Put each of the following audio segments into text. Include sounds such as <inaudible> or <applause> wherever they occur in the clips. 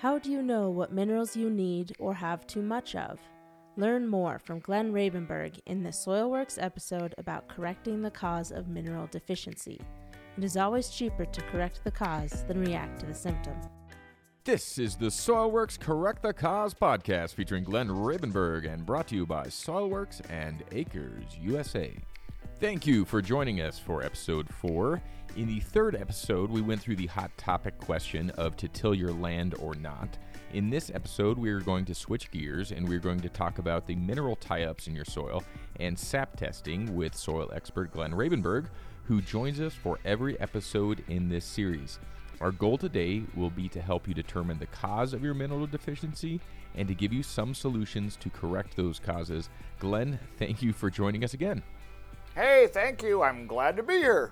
How do you know what minerals you need or have too much of? Learn more from Glenn Ravenberg in the Soilworks episode about correcting the cause of mineral deficiency. It is always cheaper to correct the cause than react to the symptom. This is the Soilworks Correct the Cause podcast featuring Glenn Ravenberg and brought to you by Soilworks and Acres USA. Thank you for joining us for episode four. In the third episode, we went through the hot topic question of to till your land or not. In this episode, we are going to switch gears and we're going to talk about the mineral tie ups in your soil and sap testing with soil expert Glenn Ravenberg, who joins us for every episode in this series. Our goal today will be to help you determine the cause of your mineral deficiency and to give you some solutions to correct those causes. Glenn, thank you for joining us again. Hey, thank you. I'm glad to be here.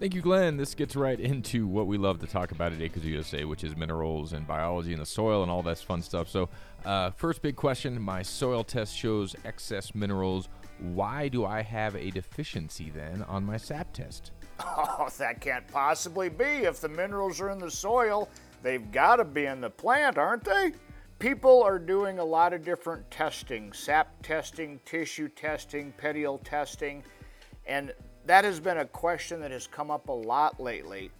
Thank you, Glenn. This gets right into what we love to talk about at Acres USA, which is minerals and biology and the soil and all that fun stuff. So, uh, first big question my soil test shows excess minerals. Why do I have a deficiency then on my SAP test? <laughs> Oh, that can't possibly be. If the minerals are in the soil, they've got to be in the plant, aren't they? People are doing a lot of different testing sap testing, tissue testing, petiole testing, and that has been a question that has come up a lot lately.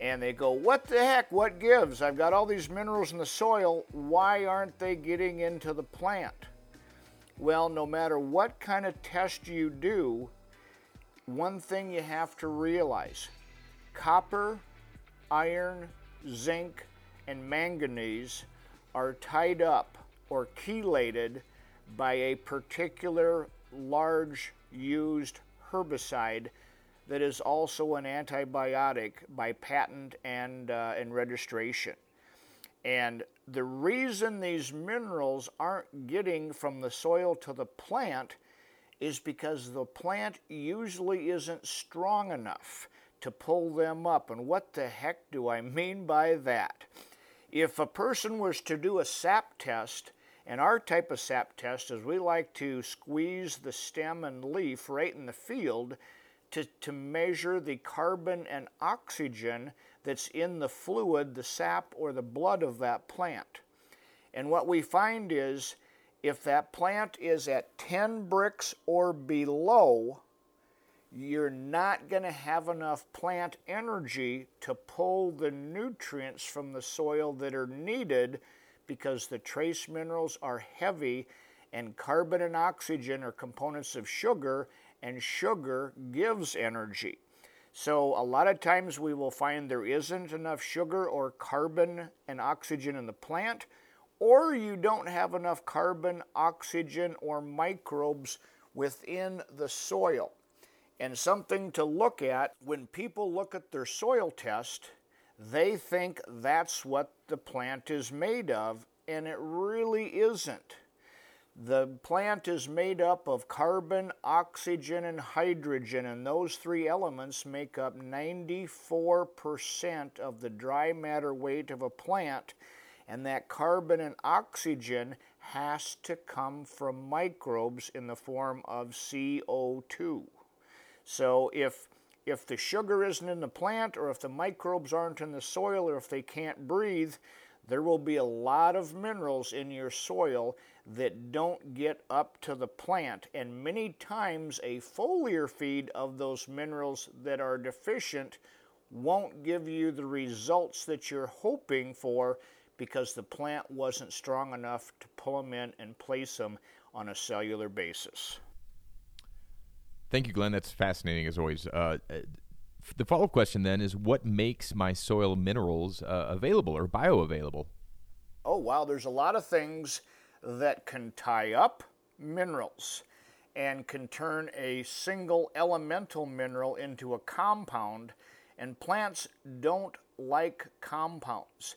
And they go, What the heck? What gives? I've got all these minerals in the soil. Why aren't they getting into the plant? Well, no matter what kind of test you do, one thing you have to realize copper, iron, zinc, and manganese are tied up or chelated by a particular large used herbicide that is also an antibiotic by patent and, uh, and registration. And the reason these minerals aren't getting from the soil to the plant is because the plant usually isn't strong enough to pull them up. And what the heck do I mean by that? If a person was to do a sap test, and our type of sap test is we like to squeeze the stem and leaf right in the field to, to measure the carbon and oxygen that's in the fluid, the sap, or the blood of that plant. And what we find is if that plant is at 10 Brix or below, you're not going to have enough plant energy to pull the nutrients from the soil that are needed because the trace minerals are heavy and carbon and oxygen are components of sugar and sugar gives energy. So, a lot of times we will find there isn't enough sugar or carbon and oxygen in the plant, or you don't have enough carbon, oxygen, or microbes within the soil. And something to look at when people look at their soil test, they think that's what the plant is made of, and it really isn't. The plant is made up of carbon, oxygen, and hydrogen, and those three elements make up 94% of the dry matter weight of a plant and that carbon and oxygen has to come from microbes in the form of CO2. So if if the sugar isn't in the plant or if the microbes aren't in the soil or if they can't breathe, there will be a lot of minerals in your soil that don't get up to the plant. And many times, a foliar feed of those minerals that are deficient won't give you the results that you're hoping for because the plant wasn't strong enough to pull them in and place them on a cellular basis. Thank you, Glenn. That's fascinating as always. Uh, uh the follow up question then is what makes my soil minerals uh, available or bioavailable? Oh, wow. There's a lot of things that can tie up minerals and can turn a single elemental mineral into a compound, and plants don't like compounds.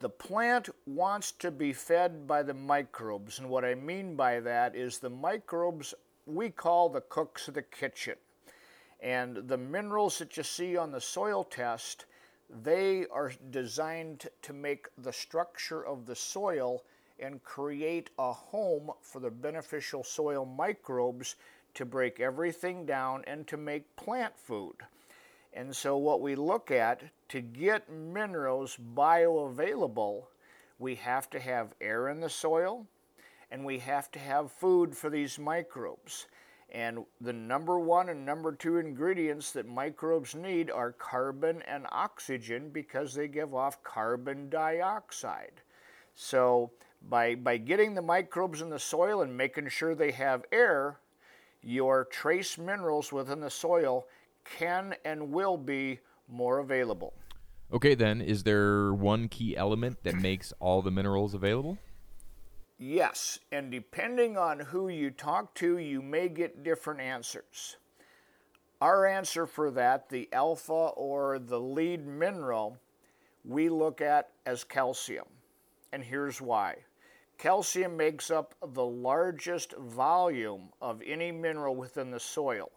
The plant wants to be fed by the microbes, and what I mean by that is the microbes we call the cooks of the kitchen. And the minerals that you see on the soil test, they are designed to make the structure of the soil and create a home for the beneficial soil microbes to break everything down and to make plant food. And so, what we look at to get minerals bioavailable, we have to have air in the soil and we have to have food for these microbes. And the number one and number two ingredients that microbes need are carbon and oxygen because they give off carbon dioxide. So, by, by getting the microbes in the soil and making sure they have air, your trace minerals within the soil can and will be more available. Okay, then, is there one key element that makes all the minerals available? Yes, and depending on who you talk to, you may get different answers. Our answer for that, the alpha or the lead mineral, we look at as calcium. And here's why. Calcium makes up the largest volume of any mineral within the soil.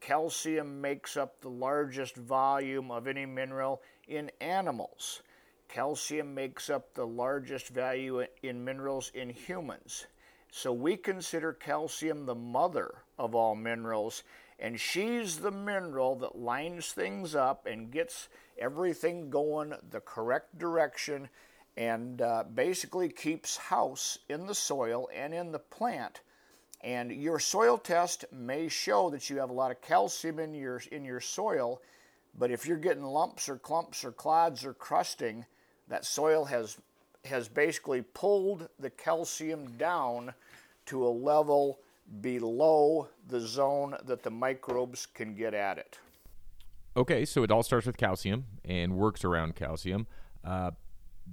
Calcium makes up the largest volume of any mineral in animals. Calcium makes up the largest value in minerals in humans. So we consider calcium the mother of all minerals, and she's the mineral that lines things up and gets everything going the correct direction and uh, basically keeps house in the soil and in the plant. And your soil test may show that you have a lot of calcium in your, in your soil, but if you're getting lumps or clumps or clods or crusting, that soil has has basically pulled the calcium down to a level below the zone that the microbes can get at it. Okay, so it all starts with calcium and works around calcium. Uh,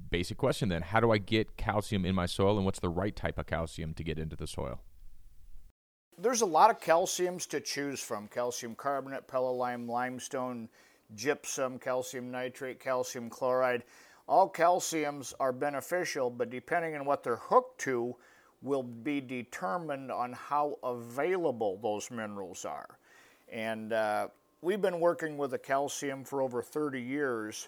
basic question then how do I get calcium in my soil, and what's the right type of calcium to get into the soil? There's a lot of calciums to choose from calcium carbonate, lime, limestone, gypsum, calcium nitrate, calcium chloride. All calciums are beneficial, but depending on what they're hooked to, will be determined on how available those minerals are. And uh, we've been working with a calcium for over 30 years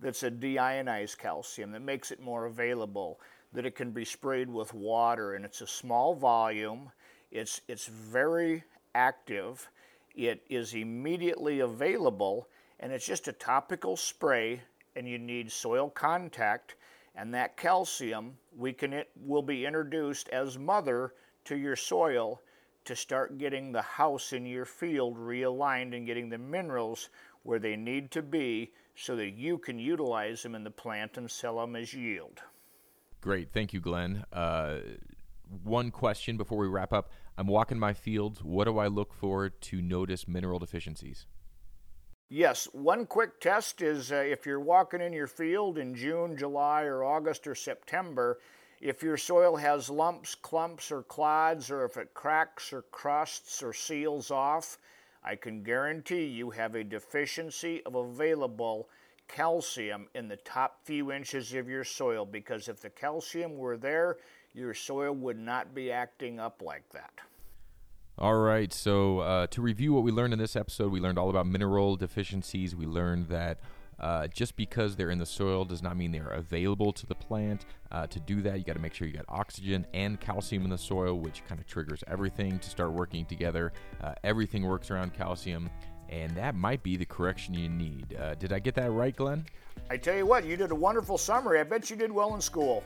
that's a deionized calcium that makes it more available, that it can be sprayed with water, and it's a small volume. It's, it's very active. It is immediately available, and it's just a topical spray and you need soil contact, and that calcium we can it will be introduced as mother to your soil to start getting the house in your field realigned and getting the minerals where they need to be so that you can utilize them in the plant and sell them as yield. Great. Thank you, Glenn. Uh, one question before we wrap up. I'm walking my fields. What do I look for to notice mineral deficiencies? Yes, one quick test is uh, if you're walking in your field in June, July, or August or September, if your soil has lumps, clumps, or clods, or if it cracks or crusts or seals off, I can guarantee you have a deficiency of available calcium in the top few inches of your soil because if the calcium were there, your soil would not be acting up like that. All right. So, uh, to review what we learned in this episode, we learned all about mineral deficiencies. We learned that uh, just because they're in the soil does not mean they're available to the plant. Uh, to do that, you got to make sure you got oxygen and calcium in the soil, which kind of triggers everything to start working together. Uh, everything works around calcium, and that might be the correction you need. Uh, did I get that right, Glenn? I tell you what, you did a wonderful summary. I bet you did well in school.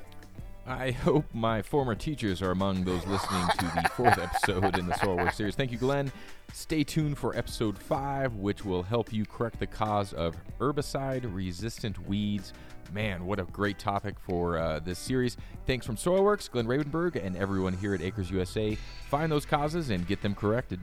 I hope my former teachers are among those listening to the fourth episode in the Soilworks series. Thank you, Glenn. Stay tuned for episode five, which will help you correct the cause of herbicide resistant weeds. Man, what a great topic for uh, this series. Thanks from Soilworks, Glenn Ravenberg, and everyone here at Acres USA. Find those causes and get them corrected.